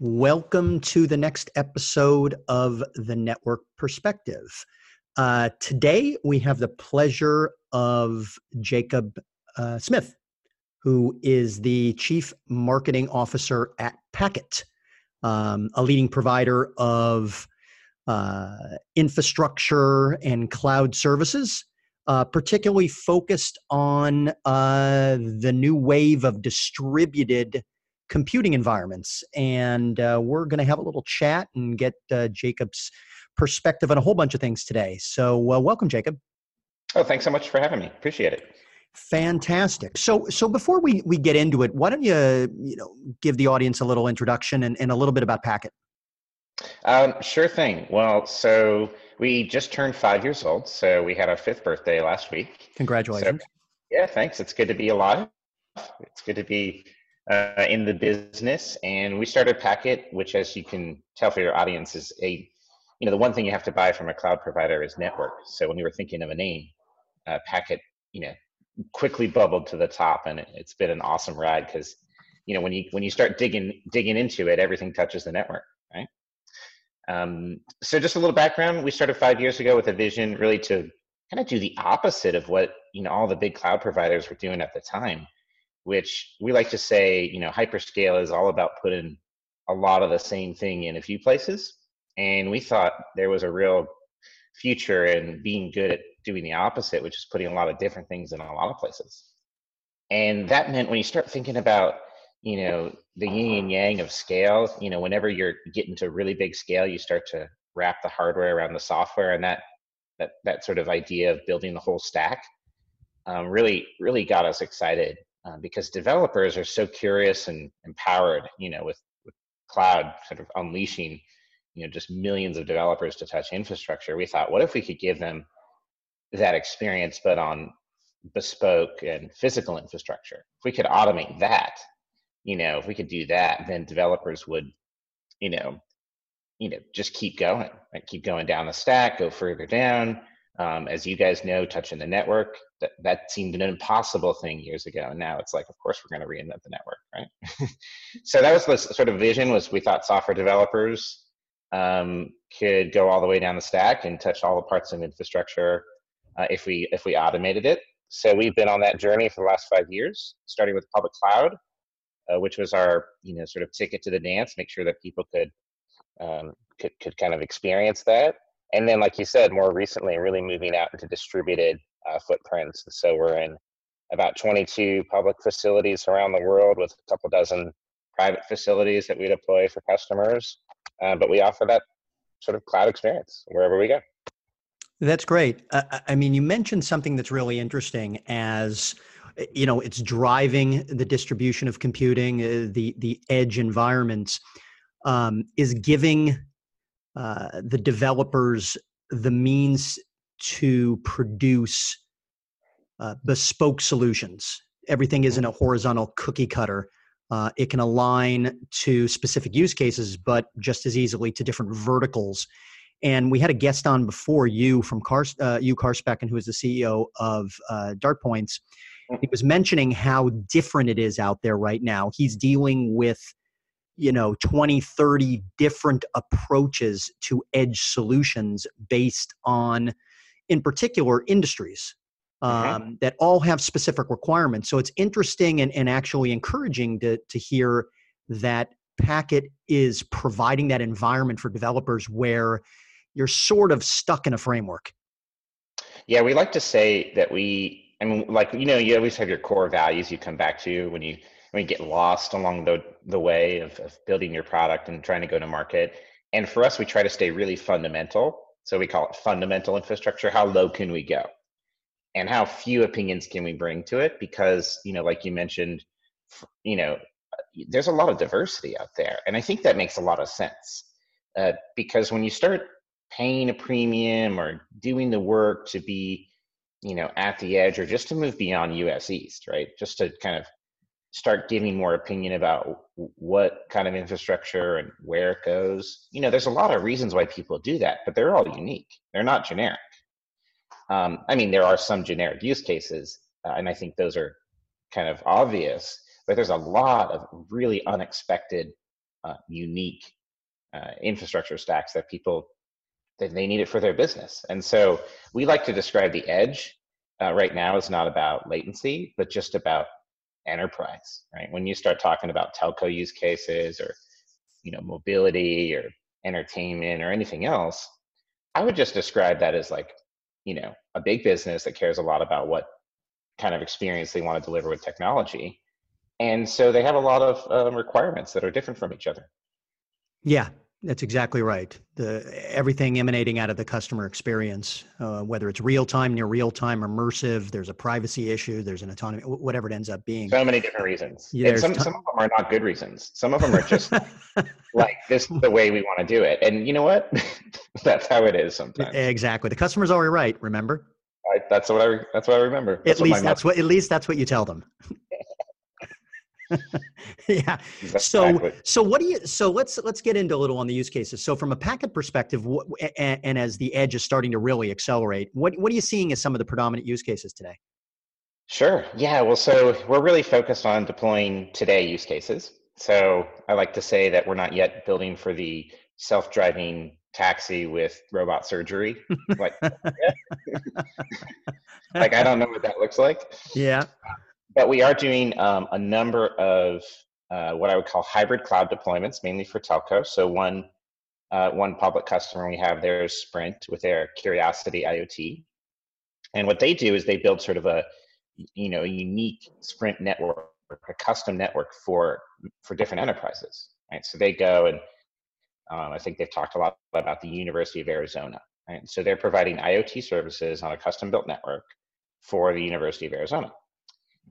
Welcome to the next episode of The Network Perspective. Uh, today, we have the pleasure of Jacob uh, Smith, who is the Chief Marketing Officer at Packet, um, a leading provider of uh, infrastructure and cloud services uh, particularly focused on uh, the new wave of distributed computing environments. And uh, we're going to have a little chat and get uh, Jacob's perspective on a whole bunch of things today. So, uh, welcome, Jacob. Oh, thanks so much for having me. Appreciate it. Fantastic. So, so before we, we get into it, why don't you you know give the audience a little introduction and, and a little bit about Packet? Um, sure thing. Well, so we just turned five years old, so we had our fifth birthday last week. Congratulations. So, yeah, thanks. It's good to be alive. It's good to be uh, in the business. And we started Packet, which, as you can tell for your audience, is a you know the one thing you have to buy from a cloud provider is network. So when we were thinking of a name, uh, Packet, you know, quickly bubbled to the top, and it, it's been an awesome ride because you know when you when you start digging digging into it, everything touches the network, right? Um, so just a little background, we started five years ago with a vision really to kind of do the opposite of what, you know, all the big cloud providers were doing at the time, which we like to say, you know, hyperscale is all about putting a lot of the same thing in a few places. And we thought there was a real future in being good at doing the opposite, which is putting a lot of different things in a lot of places. And that meant when you start thinking about you know the yin and yang of scale you know whenever you're getting to really big scale you start to wrap the hardware around the software and that that that sort of idea of building the whole stack um, really really got us excited uh, because developers are so curious and empowered you know with, with cloud sort of unleashing you know just millions of developers to touch infrastructure we thought what if we could give them that experience but on bespoke and physical infrastructure if we could automate that you know if we could do that then developers would you know you know just keep going right? keep going down the stack go further down um, as you guys know touching the network that, that seemed an impossible thing years ago and now it's like of course we're going to reinvent the network right so that was the sort of vision was we thought software developers um, could go all the way down the stack and touch all the parts of infrastructure uh, if we if we automated it so we've been on that journey for the last five years starting with public cloud uh, which was our you know sort of ticket to the dance, make sure that people could um, could could kind of experience that. And then, like you said, more recently, really moving out into distributed uh, footprints. So we're in about 22 public facilities around the world with a couple dozen private facilities that we deploy for customers. Uh, but we offer that sort of cloud experience wherever we go. That's great. Uh, I mean, you mentioned something that's really interesting as you know it's driving the distribution of computing uh, the the edge environments um, is giving uh, the developers the means to produce uh, bespoke solutions. Everything isn't a horizontal cookie cutter. Uh, it can align to specific use cases but just as easily to different verticals. And we had a guest on before you from Car, uh, you Karspeken, who is the CEO of uh, DartPoints, he was mentioning how different it is out there right now. He's dealing with, you know, 20, 30 different approaches to edge solutions based on, in particular, industries um, mm-hmm. that all have specific requirements. So it's interesting and, and actually encouraging to, to hear that Packet is providing that environment for developers where you're sort of stuck in a framework. Yeah, we like to say that we I mean, like you know, you always have your core values you come back to when you you get lost along the the way of, of building your product and trying to go to market. And for us, we try to stay really fundamental. So we call it fundamental infrastructure. How low can we go? And how few opinions can we bring to it? Because you know, like you mentioned, you know, there's a lot of diversity out there, and I think that makes a lot of sense. Uh, because when you start paying a premium or doing the work to be you know, at the edge or just to move beyond US East, right? Just to kind of start giving more opinion about what kind of infrastructure and where it goes. You know, there's a lot of reasons why people do that, but they're all unique. They're not generic. Um, I mean, there are some generic use cases, uh, and I think those are kind of obvious, but there's a lot of really unexpected uh, unique uh, infrastructure stacks that people that they need it for their business. And so we like to describe the edge uh, right now is not about latency, but just about enterprise, right? When you start talking about telco use cases or you know mobility or entertainment or anything else, I would just describe that as like you know a big business that cares a lot about what kind of experience they want to deliver with technology, and so they have a lot of um, requirements that are different from each other. Yeah, that's exactly right. The everything emanating out of the customer experience, uh, whether it's real time, near real time, immersive. There's a privacy issue. There's an autonomy. Whatever it ends up being. So many different reasons. Yeah, and some some of them are not good reasons. Some of them are just like this is the way we want to do it. And you know what? that's how it is sometimes. Exactly. The customer's already right. Remember. I, that's what I. That's what I remember. That's at least that's what. At least that's what you tell them. yeah. Exactly. So so what do you so let's let's get into a little on the use cases. So from a packet perspective, what, and, and as the edge is starting to really accelerate, what what are you seeing as some of the predominant use cases today? Sure. Yeah. Well, so we're really focused on deploying today use cases. So I like to say that we're not yet building for the self-driving taxi with robot surgery. Like, like I don't know what that looks like. Yeah uh, but we are doing um, a number of uh, what I would call hybrid cloud deployments, mainly for telco. So one uh, one public customer we have there is Sprint with their Curiosity IoT, and what they do is they build sort of a you know a unique Sprint network, a custom network for for different enterprises. Right, so they go and um, I think they've talked a lot about the University of Arizona. Right, so they're providing IoT services on a custom built network for the University of Arizona.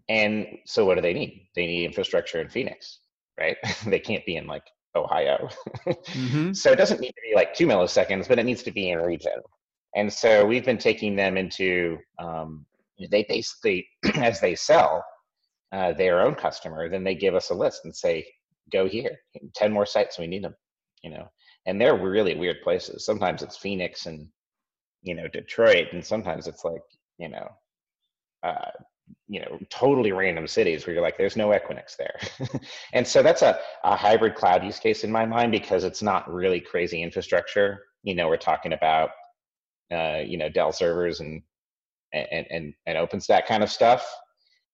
And so what do they need? They need infrastructure in Phoenix, right? they can't be in like Ohio. mm-hmm. So it doesn't need to be like two milliseconds, but it needs to be in region. And so we've been taking them into, um, they basically, as they sell uh, their own customer, then they give us a list and say, go here, 10 more sites, we need them, you know. And they're really weird places. Sometimes it's Phoenix and, you know, Detroit, and sometimes it's like, you know, uh, you know totally random cities where you're like there's no equinix there. And so that's a, a hybrid cloud use case in my mind because it's not really crazy infrastructure. You know we're talking about uh, you know dell servers and and and, and openstack kind of stuff.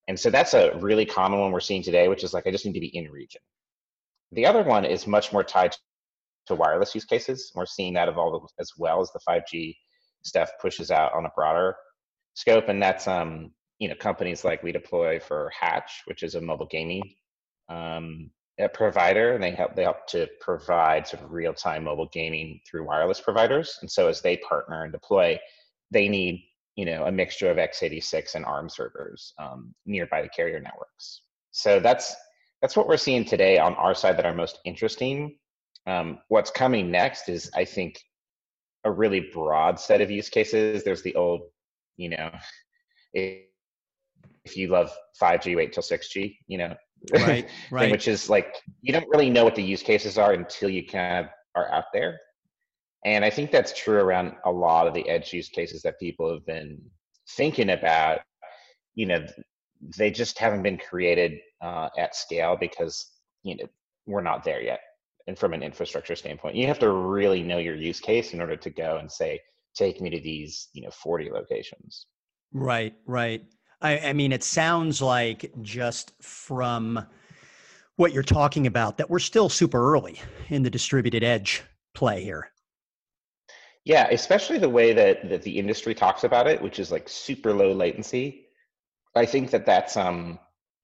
And so that's a really common one we're seeing today which is like i just need to be in region. The other one is much more tied to wireless use cases. We're seeing that evolve as well as the 5g stuff pushes out on a broader scope. And that's um you know companies like we deploy for Hatch, which is a mobile gaming um, provider, and they help they help to provide sort of real time mobile gaming through wireless providers. And so as they partner and deploy, they need you know a mixture of x86 and ARM servers um, nearby the carrier networks. So that's that's what we're seeing today on our side that are most interesting. Um, what's coming next is I think a really broad set of use cases. There's the old, you know, if you love 5G, wait till 6G, you know, right, right. which is like you don't really know what the use cases are until you kind of are out there. And I think that's true around a lot of the edge use cases that people have been thinking about. You know, they just haven't been created uh, at scale because you know we're not there yet. And from an infrastructure standpoint, you have to really know your use case in order to go and say, take me to these, you know, 40 locations. Right, right. I, I mean, it sounds like just from what you're talking about that we're still super early in the distributed edge play here. Yeah, especially the way that, that the industry talks about it, which is like super low latency. I think that that's um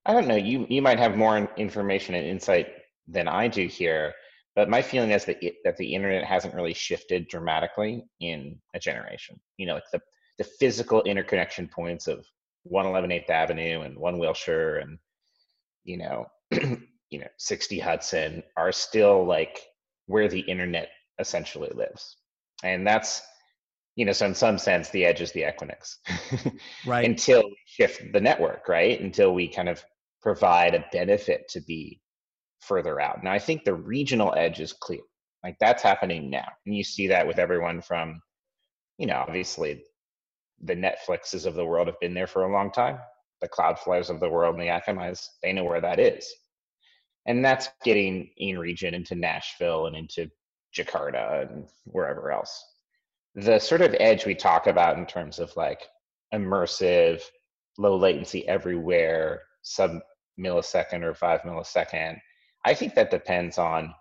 I don't know, you you might have more information and insight than I do here, but my feeling is that it, that the internet hasn't really shifted dramatically in a generation. You know, like the the physical interconnection points of 111 8th Avenue and 1 Wilshire and you know you know 60 Hudson are still like where the internet essentially lives. And that's you know so in some sense the edge is the Equinix. right. Until we shift the network, right? Until we kind of provide a benefit to be further out. Now I think the regional edge is clear. Like that's happening now. And you see that with everyone from you know obviously the Netflixes of the world have been there for a long time. The Cloudflares of the world and the Akamai's, they know where that is. and that's getting in region into Nashville and into Jakarta and wherever else. The sort of edge we talk about in terms of like immersive, low latency everywhere, sub millisecond or five millisecond, I think that depends on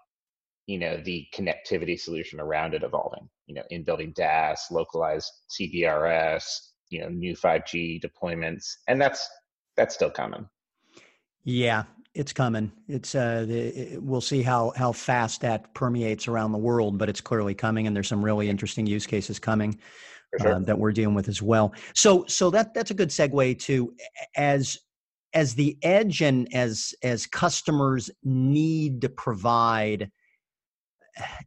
you know the connectivity solution around it evolving. You know, in building DAS, localized CBRS, you know, new 5G deployments, and that's that's still coming. Yeah, it's coming. It's uh, the, we'll see how how fast that permeates around the world, but it's clearly coming, and there's some really interesting use cases coming sure. uh, that we're dealing with as well. So so that that's a good segue to as as the edge and as as customers need to provide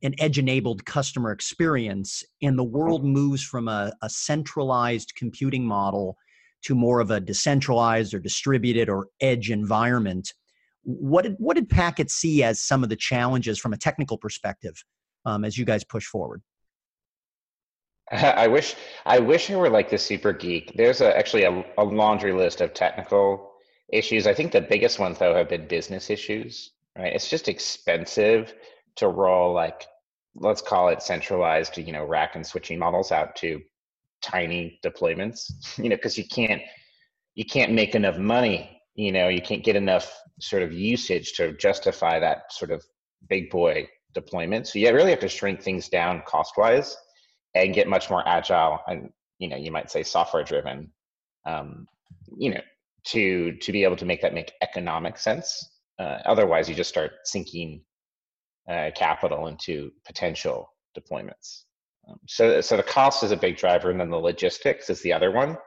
an edge enabled customer experience and the world moves from a, a centralized computing model to more of a decentralized or distributed or edge environment what did what did Packet see as some of the challenges from a technical perspective um, as you guys push forward? I wish I wish I were like the super geek. There's a, actually a, a laundry list of technical issues. I think the biggest ones though have been business issues. Right? It's just expensive to roll like let's call it centralized, you know, rack and switching models out to tiny deployments. You know, because you can't you can't make enough money you know you can't get enough sort of usage to justify that sort of big boy deployment so you really have to shrink things down cost wise and get much more agile and you know you might say software driven um, you know to to be able to make that make economic sense uh, otherwise you just start sinking uh, capital into potential deployments um, so so the cost is a big driver and then the logistics is the other one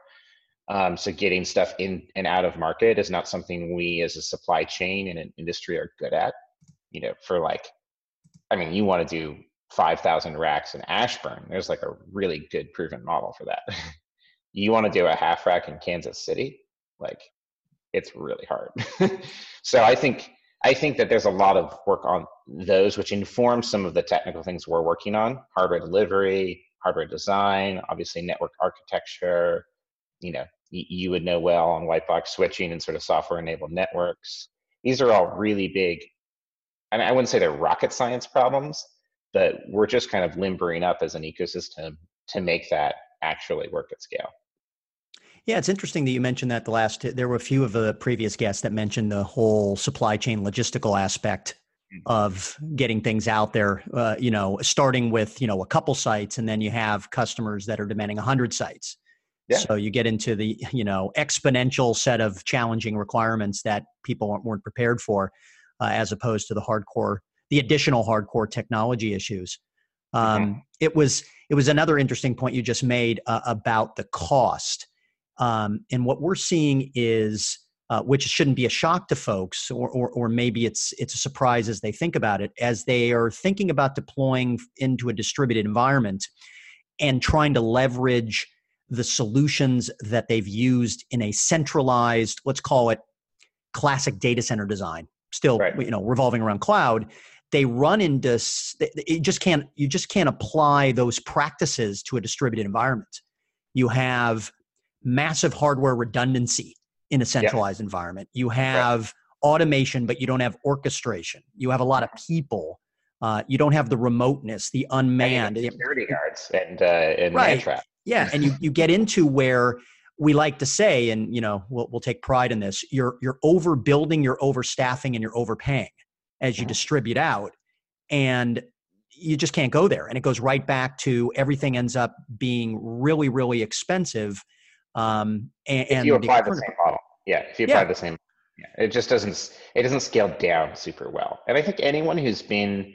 um, so getting stuff in and out of market is not something we as a supply chain and an industry are good at. You know, for like, I mean, you want to do 5,000 racks in Ashburn. There's like a really good proven model for that. you want to do a half rack in Kansas City, like it's really hard. so I think I think that there's a lot of work on those, which informs some of the technical things we're working on: hardware delivery, hardware design, obviously network architecture, you know you would know well on white box switching and sort of software enabled networks. These are all really big. I mean, I wouldn't say they're rocket science problems, but we're just kind of limbering up as an ecosystem to make that actually work at scale. Yeah, it's interesting that you mentioned that the last, there were a few of the previous guests that mentioned the whole supply chain logistical aspect mm. of getting things out there, uh, you know, starting with, you know, a couple sites and then you have customers that are demanding 100 sites yeah. So you get into the you know exponential set of challenging requirements that people weren't prepared for, uh, as opposed to the hardcore, the additional hardcore technology issues. Um, mm-hmm. It was it was another interesting point you just made uh, about the cost, um, and what we're seeing is. Uh, which shouldn't be a shock to folks, or, or, or maybe it's it's a surprise as they think about it, as they are thinking about deploying into a distributed environment and trying to leverage the solutions that they've used in a centralized, let's call it classic data center design, still right. you know revolving around cloud. They run into it just can't you just can't apply those practices to a distributed environment. You have massive hardware redundancy in a centralized environment. You have right. automation, but you don't have orchestration. You have a lot of people. Uh, you don't have the remoteness, the unmanned security guards, and uh, and right. trap. Yeah, and you you get into where we like to say, and you know, we'll we'll take pride in this. You're you're overbuilding, you're overstaffing, and you're overpaying as you mm-hmm. distribute out, and you just can't go there. And it goes right back to everything ends up being really really expensive. Um, and, if you apply the, same model, yeah, if you apply yeah. the same, yeah, it just doesn't it doesn't scale down super well. And I think anyone who's been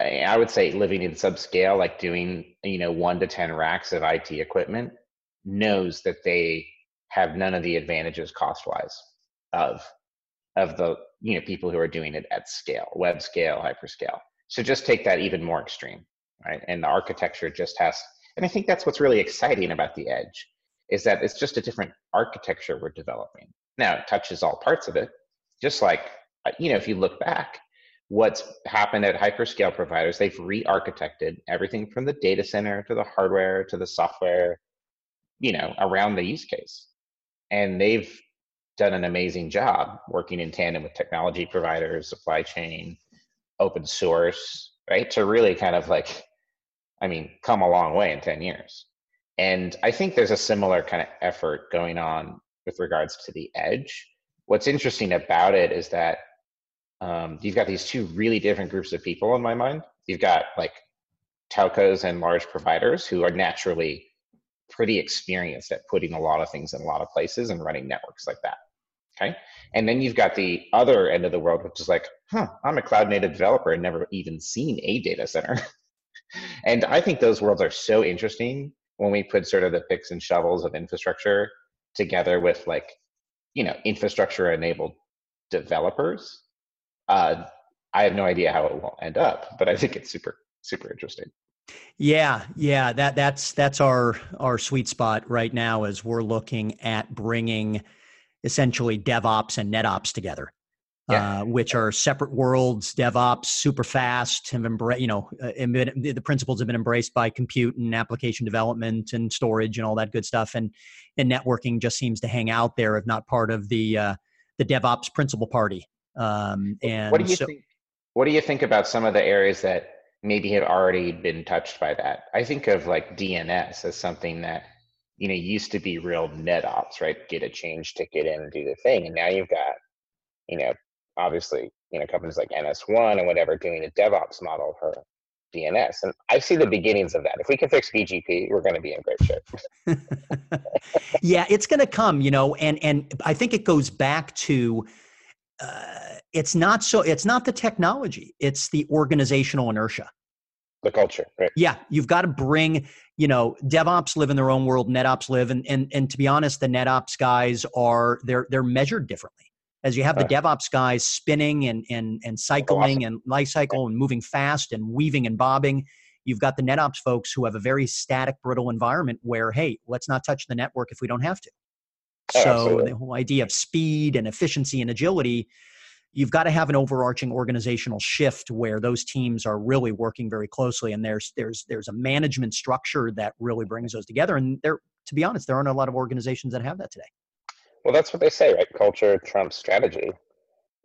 I would say living in subscale, like doing, you know, one to 10 racks of IT equipment, knows that they have none of the advantages cost wise of of the you know people who are doing it at scale web scale hyperscale so just take that even more extreme right and the architecture just has and i think that's what's really exciting about the edge is that it's just a different architecture we're developing now it touches all parts of it just like uh, you know if you look back what's happened at hyperscale providers they've re-architected everything from the data center to the hardware to the software you know around the use case and they've done an amazing job working in tandem with technology providers, supply chain, open source, right? To really kind of like, I mean, come a long way in 10 years. And I think there's a similar kind of effort going on with regards to the edge. What's interesting about it is that um, you've got these two really different groups of people in my mind. You've got like telcos and large providers who are naturally pretty experienced at putting a lot of things in a lot of places and running networks like that. Okay. And then you've got the other end of the world, which is like, huh, I'm a cloud native developer and never even seen a data center. and I think those worlds are so interesting when we put sort of the picks and shovels of infrastructure together with like, you know, infrastructure enabled developers. Uh, I have no idea how it will end up, but I think it's super, super interesting. Yeah, yeah, that that's that's our our sweet spot right now as we're looking at bringing essentially DevOps and NetOps together. Yeah. Uh, which are separate worlds. DevOps, super fast, have embraced, you know, uh, the principles have been embraced by compute and application development and storage and all that good stuff. And and networking just seems to hang out there, if not part of the uh, the DevOps principal party. Um, and what do you so, think? What do you think about some of the areas that maybe have already been touched by that. I think of like DNS as something that you know used to be real net ops, right? Get a change ticket in and do the thing, and now you've got you know obviously you know companies like NS1 and whatever doing a DevOps model for DNS, and I see the beginnings of that. If we can fix BGP, we're going to be in great shape. yeah, it's going to come, you know, and and I think it goes back to. Uh, it's not so it's not the technology it's the organizational inertia the culture right yeah you've got to bring you know devops live in their own world netops live and and, and to be honest the netops guys are they're they're measured differently as you have the devops guys spinning and and and cycling awesome. and life cycle and moving fast and weaving and bobbing you've got the netops folks who have a very static brittle environment where hey let's not touch the network if we don't have to oh, so absolutely. the whole idea of speed and efficiency and agility you've got to have an overarching organizational shift where those teams are really working very closely and there's there's there's a management structure that really brings those together and there to be honest there aren't a lot of organizations that have that today well that's what they say right culture trumps strategy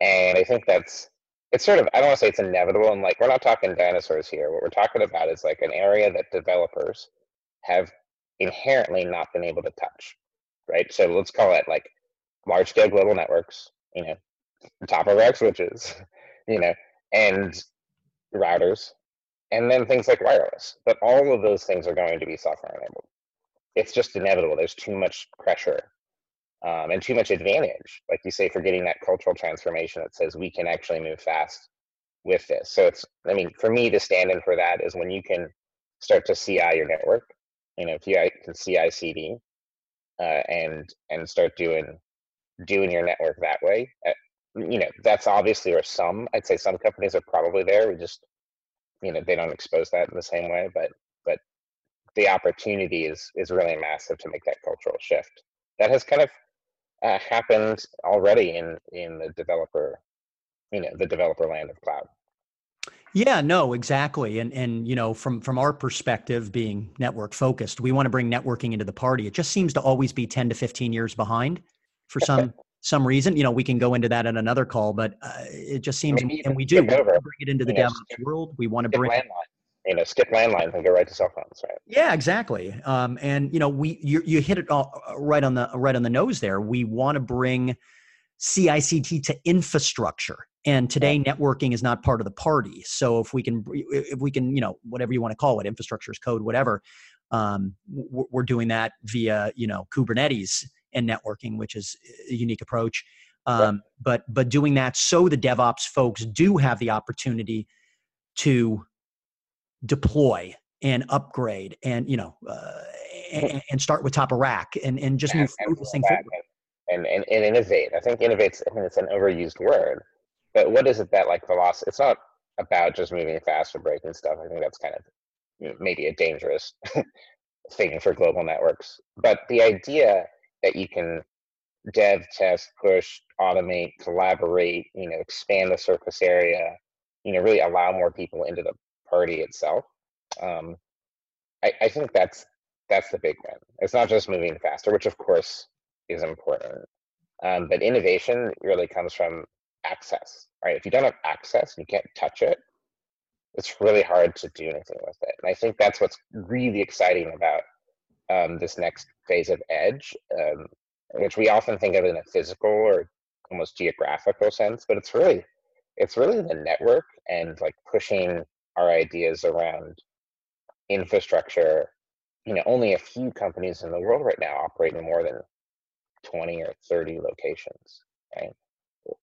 and i think that's it's sort of i don't want to say it's inevitable and like we're not talking dinosaurs here what we're talking about is like an area that developers have inherently not been able to touch right so let's call it like large scale global networks you know top of rack switches, you know, and routers, and then things like wireless. But all of those things are going to be software enabled. It's just inevitable. There's too much pressure um, and too much advantage, like you say, for getting that cultural transformation that says we can actually move fast with this. So it's, I mean, for me, the stand in for that is when you can start to CI your network, you know, if you can CI CD uh, and and start doing doing your network that way. At, you know that's obviously where some i'd say some companies are probably there. We just you know they don't expose that in the same way but but the opportunity is is really massive to make that cultural shift. That has kind of uh, happened already in in the developer you know the developer land of cloud yeah no exactly and and you know from from our perspective being network focused we want to bring networking into the party it just seems to always be 10 to 15 years behind for some some reason. You know, we can go into that in another call, but uh, it just seems, and we do, we bring it into the DevOps world. We want to bring landline. You know, skip landlines and go right to cell phones, right? Yeah, exactly. Um, and you know, we you you hit it all uh, right on the right on the nose there. We want to bring CICD to infrastructure, and today networking is not part of the party. So if we can, if we can, you know, whatever you want to call it, infrastructure is code, whatever. Um, we're doing that via you know Kubernetes and networking, which is a unique approach. Um, But but doing that so the DevOps folks do have the opportunity to deploy and upgrade and you know uh, and, and, start with top of rack and and just move and, this thing forward. And, and and innovate. I think innovate's I mean it's an overused word, but what is it that like velocity? It's not about just moving fast or breaking stuff. I think that's kind of you know, maybe a dangerous thing for global networks. But the idea that you can dev, test, push, automate, collaborate, you know, expand the surface area, you know, really allow more people into the party itself. Um, I, I think that's that's the big one. It's not just moving faster, which of course is important, Um, but innovation really comes from access, right? If you don't have access, you can't touch it. It's really hard to do anything with it. And I think that's what's really exciting about um, this next phase of edge, um, which we often think of in a physical or almost geographical sense, but it's really it's really the network and like pushing our ideas around infrastructure. You know, only a few companies in the world right now operate in more than 20 or 30 locations, right?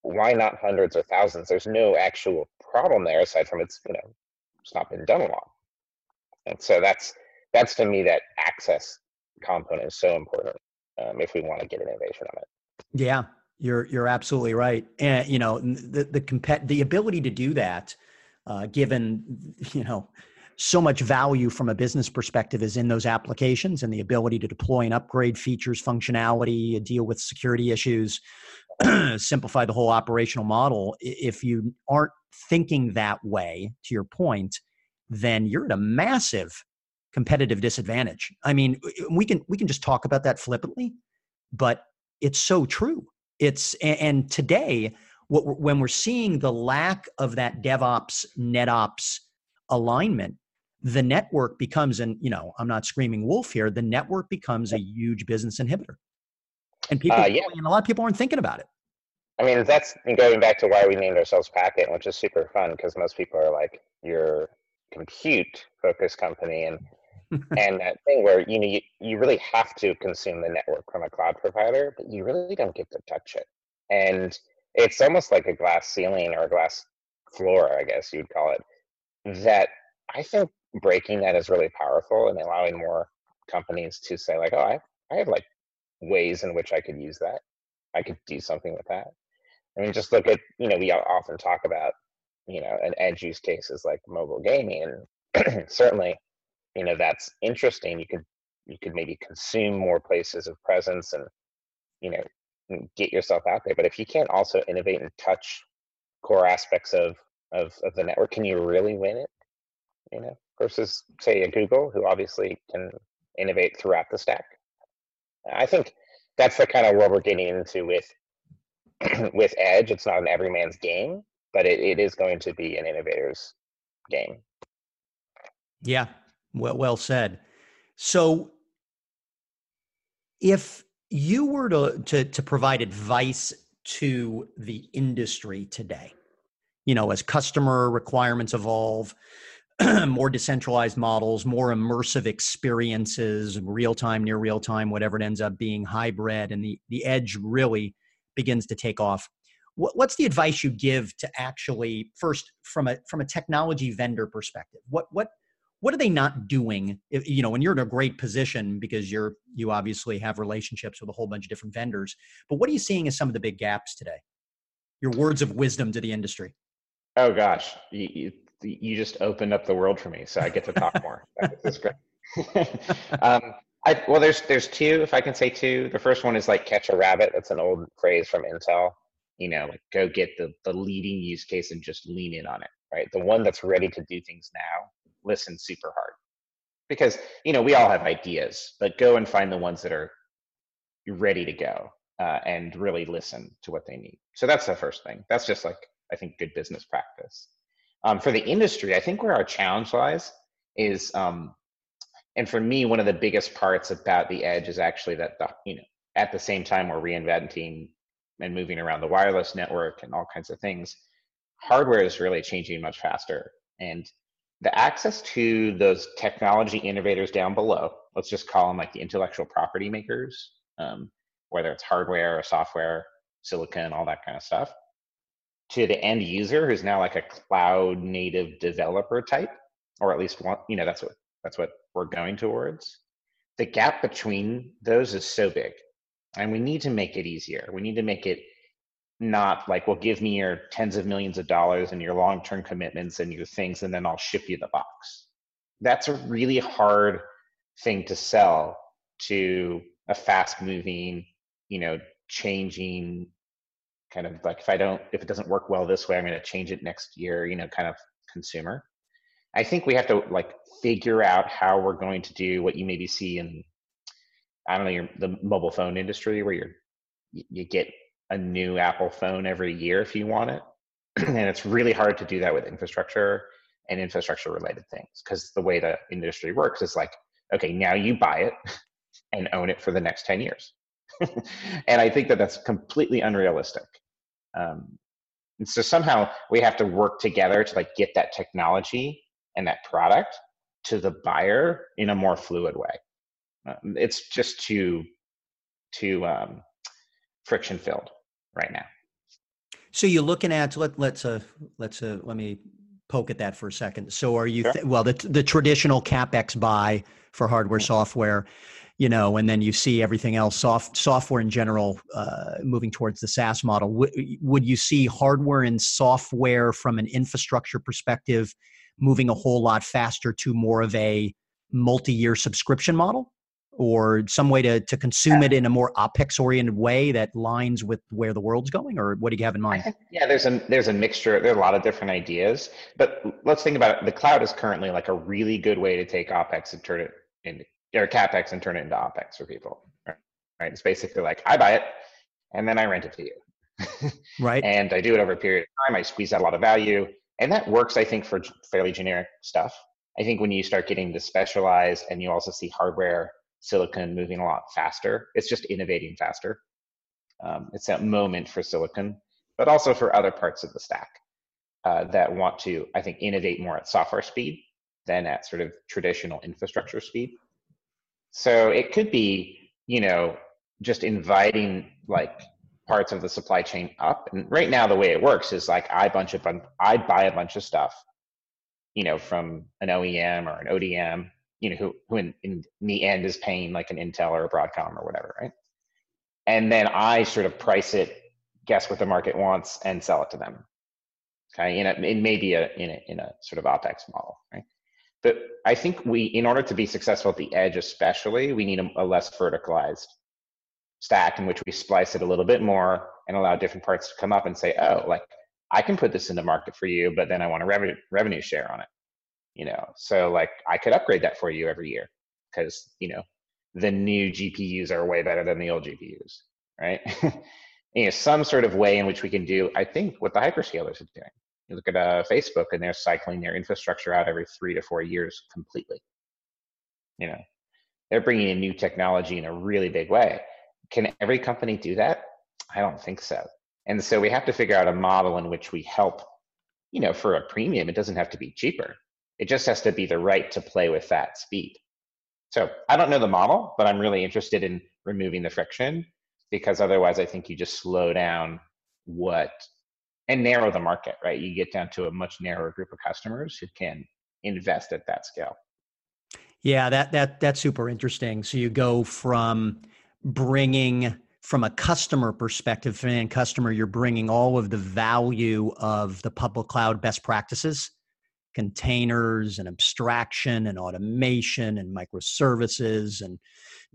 Why not hundreds or thousands? There's no actual problem there aside from it's, you know, it's not been done long. And so that's that's to me that access component is so important um, if we want to get innovation on it. Yeah, you're you're absolutely right, and you know the the compet the ability to do that, uh, given you know so much value from a business perspective is in those applications and the ability to deploy and upgrade features, functionality, deal with security issues, simplify the whole operational model. If you aren't thinking that way, to your point, then you're at a massive competitive disadvantage. I mean, we can we can just talk about that flippantly, but it's so true. It's and today what when we're seeing the lack of that DevOps NetOps alignment, the network becomes and you know I'm not screaming wolf here. The network becomes a huge business inhibitor, and people uh, yeah. and a lot of people aren't thinking about it. I mean, that's going back to why we named ourselves Packet, which is super fun because most people are like, "You're compute focused company," and and that thing where you know you, you really have to consume the network from a cloud provider but you really don't get to touch it and it's almost like a glass ceiling or a glass floor i guess you'd call it that i think breaking that is really powerful and allowing more companies to say like oh i, I have like ways in which i could use that. I could do something with that. I mean just look at you know we often talk about you know an edge use cases like mobile gaming and certainly you know that's interesting. You could you could maybe consume more places of presence and you know get yourself out there but if you can't also innovate and touch core aspects of of, of the network can you really win it? You know versus say a google who obviously can innovate throughout the stack. I think that's the kind of world we're getting into with with edge. It's not an everyman's game but it, it is going to be an innovator's game. Yeah. Well, well said. So, if you were to, to, to provide advice to the industry today, you know, as customer requirements evolve, more decentralized models, more immersive experiences, real time, near real time, whatever it ends up being, hybrid, and the, the edge really begins to take off. What, what's the advice you give to actually first from a from a technology vendor perspective? What what what are they not doing if, you know when you're in a great position because you're you obviously have relationships with a whole bunch of different vendors but what are you seeing as some of the big gaps today? Your words of wisdom to the industry. Oh gosh. You, you, you just opened up the world for me so i get to talk more. That's great. Um, I, well there's there's two if i can say two. The first one is like catch a rabbit. That's an old phrase from intel. You know like go get the the leading use case and just lean in on it right? The one that's ready to do things now listen super hard. Because you know we all have ideas but go and find the ones that are ready to go uh, and really listen to what they need. So that's the first thing. That's just like i think good business practice. Um, for the industry i think where our challenge lies is um, and for me one of the biggest parts about the edge is actually that the, you know at the same time we're reinventing and moving around the wireless network and all kinds of things hardware is really changing much faster. And the access to those technology innovators down below, let's just call them like the intellectual property makers, um, whether it's hardware or software, silicon, all that kind of stuff, to the end user who's now like a cloud native developer type, or at least one, you know, that's what that's what we're going towards. The gap between those is so big, and we need to make it easier. We need to make it not like, well, give me your tens of millions of dollars and your long term commitments and your things, and then I'll ship you the box. That's a really hard thing to sell to a fast moving, you know, changing kind of like if I don't, if it doesn't work well this way, I'm going to change it next year, you know, kind of consumer. I think we have to like figure out how we're going to do what you maybe see in, I don't know, your, the mobile phone industry where you're, you get a new Apple phone every year if you want it. and it's really hard to do that with infrastructure and infrastructure related things because the way the industry works is like, okay, now you buy it and own it for the next 10 years. and I think that that's completely unrealistic. Um, and so somehow we have to work together to like get that technology and that product to the buyer in a more fluid way. Um, it's just too too um, friction filled right now. So you're looking at let let's uh let's uh let me poke at that for a second. So are you Sure. th- well the the traditional capex buy for hardware software, you know, and then you see everything else soft software in general uh, moving towards the SaaS model. Would would you see hardware and software from an infrastructure perspective moving a whole lot faster to more of a multi-year subscription model? Or some way to, to consume it in a more OPEX oriented way that lines with where the world's going, or what do you have in mind? think, yeah, there's a there's a mixture. There are a lot of different ideas, but let's think about it. The cloud is currently like a really good way to take OPEX and turn it into or CapEx and turn it into OPEX for people. Right? right? It's basically like I buy it and then I rent it to you. Right? and I do it over a period of time. I squeeze out a lot of value, and that works, I think, for fairly generic stuff. I think when you start getting to specialized, and you also see hardware, silicon moving a lot faster, it's just innovating faster. Um, it's that moment for silicon, but also for other parts of the stack uh, that want to, I think, innovate more at software speed than at sort of traditional infrastructure speed. So it could be, you know, just inviting like parts of the supply chain up. And right now, the way it works is like I bunch of I buy a bunch of stuff, you know, from an OEM or an ODM, you know, who who in, in the end is paying like an Intel or a Broadcom or whatever, right? And then I sort of price it, guess what the market wants, and sell it to them. Okay, in a, it may be a in a in a sort of OPEX model, right? But I think we, in order to be successful at the edge, especially, we need a, a less verticalized stack in which we splice it a little bit more and allow different parts to come up and say, oh, like I can put this in the market for you, but then I want a revenue revenue share on it. You know, so like I could upgrade that for you every year because you know the new GPUs are way better than the old GPUs, right? you know, some sort of way in which we can do, I think, what the hyperscalers are doing. You look at uh, Facebook and they're cycling their infrastructure out every three to four years completely. You know, they're bringing in new technology in a really big way. Can every company do that? I don't think so. And so we have to figure out a model in which we help, you know, for a premium, it doesn't have to be cheaper. It just has to be the right to play with that speed. So I don't know the model, but I'm really interested in removing the friction because otherwise I think you just slow down what and narrow the market, right? You get down to a much narrower group of customers who can invest at that scale. Yeah, that that that's super interesting. So you go from bringing from a customer perspective, and customer, you're bringing all of the value of the public cloud best practices, containers and abstraction and automation and microservices and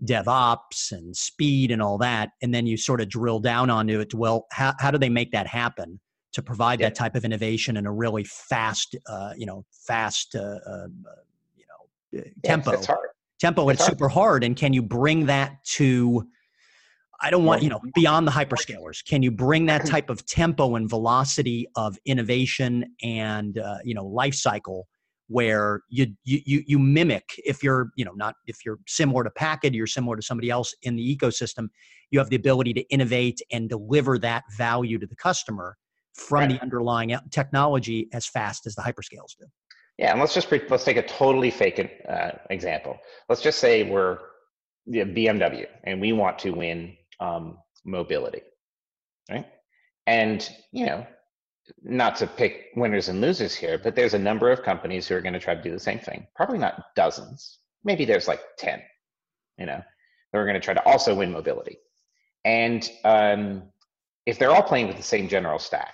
DevOps and speed and all that, and then you sort of drill down onto it. To, well, how how do they make that happen? To provide Yeah. that type of innovation in a really fast, uh, you know, fast, uh, uh, you know, uh, Yeah, tempo It's tempo It's super hard and can you bring that to i don't want you know beyond the hyperscalers. Can you bring that type of tempo and velocity of innovation and uh, you know life cycle where you, you you you mimic if you're you know not if you're similar to packet you're similar to somebody else in the ecosystem you have the ability to innovate and deliver that value to the customer from the underlying technology as fast as the hyperscales do. Yeah, and let's just pre- let's take a totally fake uh, example. Let's just say we're the BMW and we want to win um, mobility, right? And you know, not to pick winners and losers here, but there's a number of companies who are going to try to do the same thing. Probably not dozens. Maybe there's like ten. You know, that are going to try to also win mobility. And um, if they're all playing with the same general stack,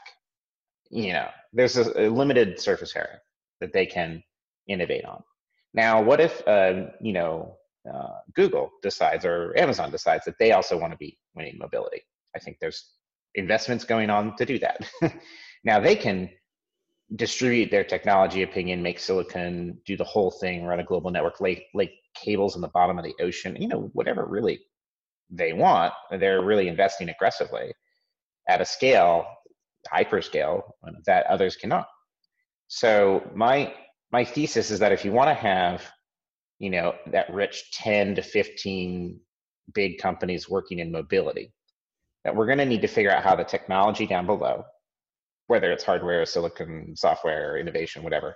you know, there's a, a limited surface area that they can innovate on. Now, what if uh, you know uh, Google decides or Amazon decides that they also want to be winning mobility? I think there's investments going on to do that. now they can distribute their technology opinion, make silicon, do the whole thing, run a global network, lay, lay cables in the bottom of the ocean, you know, whatever really they want. They're really investing aggressively. at a scale, hyperscale, that others cannot. So my my thesis is that if you want to have, you know, that rich 10 to 15 big companies working in mobility, that we're going to need to figure out how the technology down below, whether it's hardware, silicon, software, innovation, whatever,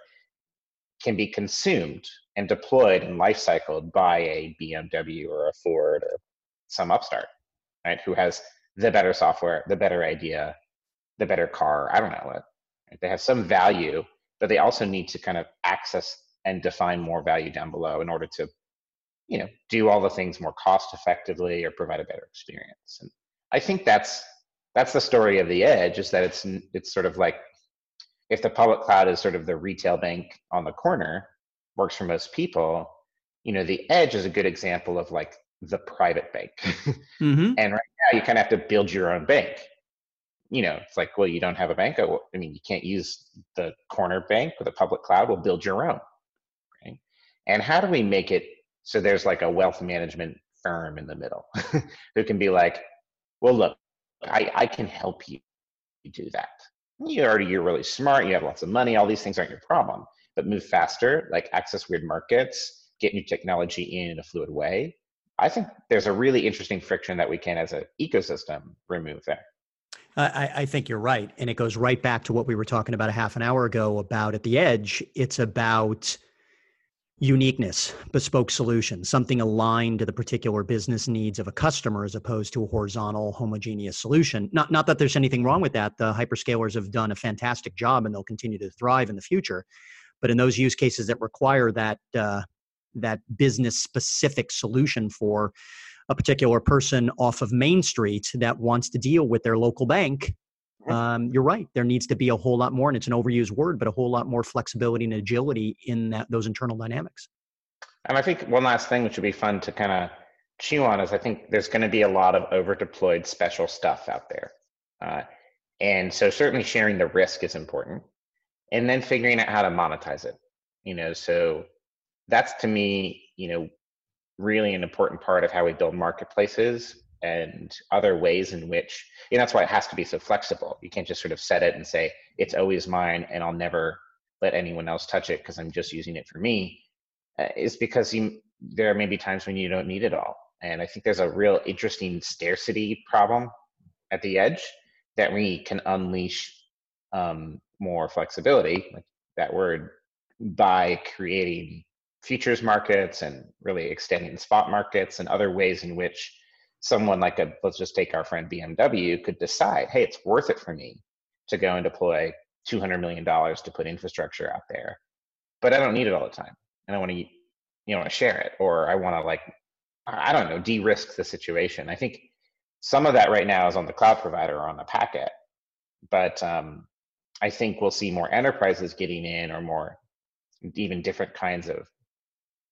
can be consumed and deployed and life cycled by a BMW or a Ford or some upstart, right? Who has the better software, the better idea, the better car. I don't know what. Right? They have some value, but they also need to kind of access and define more value down below in order to, you know, do all the things more cost effectively or provide a better experience. And I think that's that's the story of the edge is that it's it's sort of like if the public cloud is sort of the retail bank on the corner works for most people you know the edge is a good example of like the private bank mm-hmm. and right now you kind of have to build your own bank you know it's like well you don't have a bank oh, i mean you can't use the corner bank with the public cloud we'll build your own and how do we make it so there's like a wealth management firm in the middle who can be like well look i i can help you do that you already you're really smart you have lots of money all these things aren't your problem but move faster like access weird markets get new technology in in a fluid way i think there's a really interesting friction that we can as an ecosystem remove there I, I, think you're right. And it goes right back to what we were talking about a half an hour ago about at the edge. It's about uniqueness, bespoke solution, something aligned to the particular business needs of a customer as opposed to a horizontal homogeneous solution. Not not that there's anything wrong with that. The hyperscalers have done a fantastic job and they'll continue to thrive in the future. But in those use cases that require that uh, that business specific solution for a particular person off of Main Street that wants to deal with their local bank, um, you're right. There needs to be a whole lot more, and it's an overused word, but a whole lot more flexibility and agility in that those internal dynamics. And I think one last thing which would be fun to kind of chew on is I think there's going to be a lot of over deployed special stuff out there. Uh, and so certainly sharing the risk is important. And then figuring out how to monetize it. You know, so that's to me, you know, really an important part of how we build marketplaces and other ways in which know that's why it has to be so flexible. You can't just sort of set it and say it's always mine and i'll never let anyone else touch it because i'm just using it for me uh, is because you, there may be times when you don't need it all. And i think there's a real interesting scarcity problem at the edge that we can unleash um, more flexibility like that word by creating futures markets and really extending spot markets and other ways in which someone like a let's just take our friend BMW could decide, hey, it's worth it for me to go and deploy two hundred million dollars to put infrastructure out there, but I don't need it all the time, and I want to you know want to share it, or I want to like I don't know de-risk the situation. I think some of that right now is on the cloud provider or on the packet, but um, I think we'll see more enterprises getting in, or more even different kinds of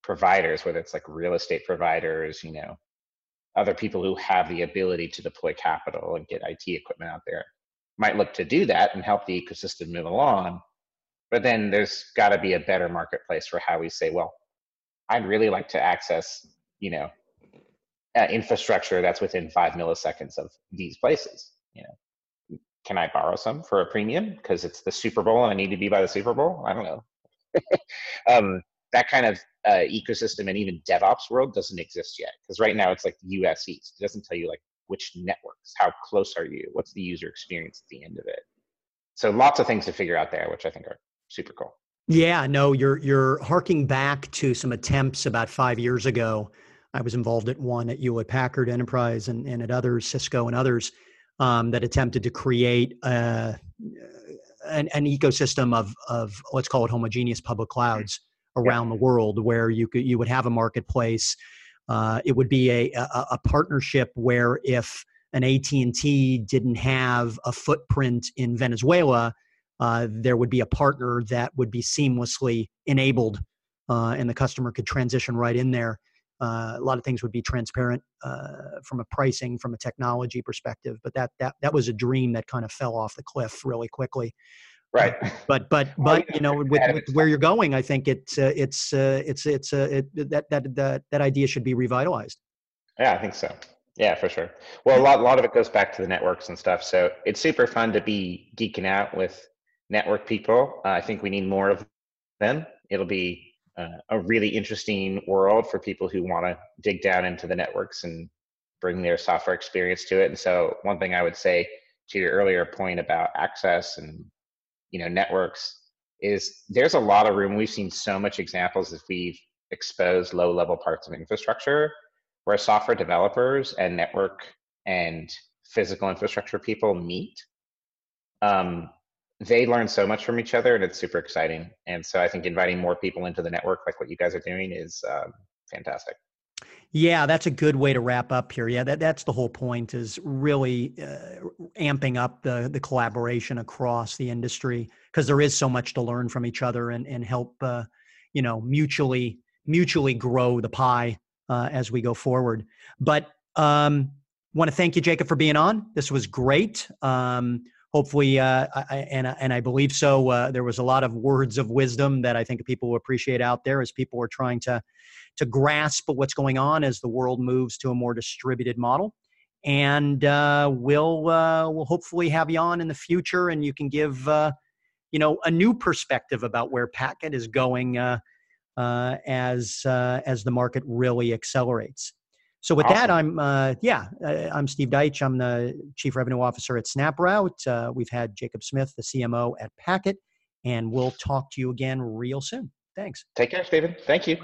providers, whether it's like real estate providers, you know, other people who have the ability to deploy capital and get IT equipment out there might look to do that and help the ecosystem move along. But then there's got to be a better marketplace for how we say, well, I'd really like to access, you know, uh, infrastructure that's within five milliseconds of these places. You know, can I borrow some for a premium because it's the Super Bowl and I need to be by the Super Bowl? I don't know. um, that kind of uh, ecosystem and even DevOps world doesn't exist yet. Because right now it's like US East. It doesn't tell you like which networks, how close are you, what's the user experience at the end of it. So lots of things to figure out there, which I think are super cool. Yeah, no, you're you're harking back to some attempts about five years ago. I was involved at one at Hewlett Packard Enterprise and, and at others, Cisco and others, um, that attempted to create uh, an, an, ecosystem of of let's call it homogeneous public clouds around yeah. the world where you could you would have a marketplace. Uh, it would be a, a, a partnership where if an AT&T didn't have a footprint in Venezuela, uh, there would be a partner that would be seamlessly enabled uh, and the customer could transition right in there. Uh, a lot of things would be transparent uh, from a pricing, from a technology perspective, but that, that, that was a dream that kind of fell off the cliff really quickly right but but but you know with, with where you're going i think it's uh, it's uh, it's it's uh, it, that, that that that idea should be revitalized yeah i think so Yeah, for sure. Well, a lot, a lot of it goes back to the networks and stuff. So it's super fun to be geeking out with network people. Uh, I think we need more of them. It'll be uh, a really interesting world for people who want to dig down into the networks and bring their software experience to it. And so, one thing I would say to your earlier point about access and you know networks is there's a lot of room. We've seen so much examples if we've exposed low level parts of infrastructure where software developers and network and physical infrastructure people meet. Um, they learn so much from each other and it's super exciting. And so I think inviting more people into the network, like what you guys are doing, is um, fantastic. Yeah, that's a good way to wrap up here. Yeah, that, that's the whole point is really uh, amping up the, the collaboration across the industry because there is so much to learn from each other and, and help, uh, you know, mutually mutually grow the pie uh, as we go forward. But um, want to thank you, Jacob, for being on. This was great. Um, hopefully, uh, I, and and I believe so. Uh, there was a lot of words of wisdom that I think people will appreciate out there as people are trying to to grasp what's going on as the world moves to a more distributed model. And uh, we'll uh, we'll hopefully have you on in the future, and you can give uh, you know a new perspective about where Packet is going uh, as uh, as the market really accelerates. So with awesome. that, I'm uh, yeah, I'm Steve Deitch. I'm the Chief Revenue Officer at SnapRoute. Uh, we've had Jacob Smith, the CMO at Packet, and we'll talk to you again real soon. Thanks. Take care, Stephen. Thank you.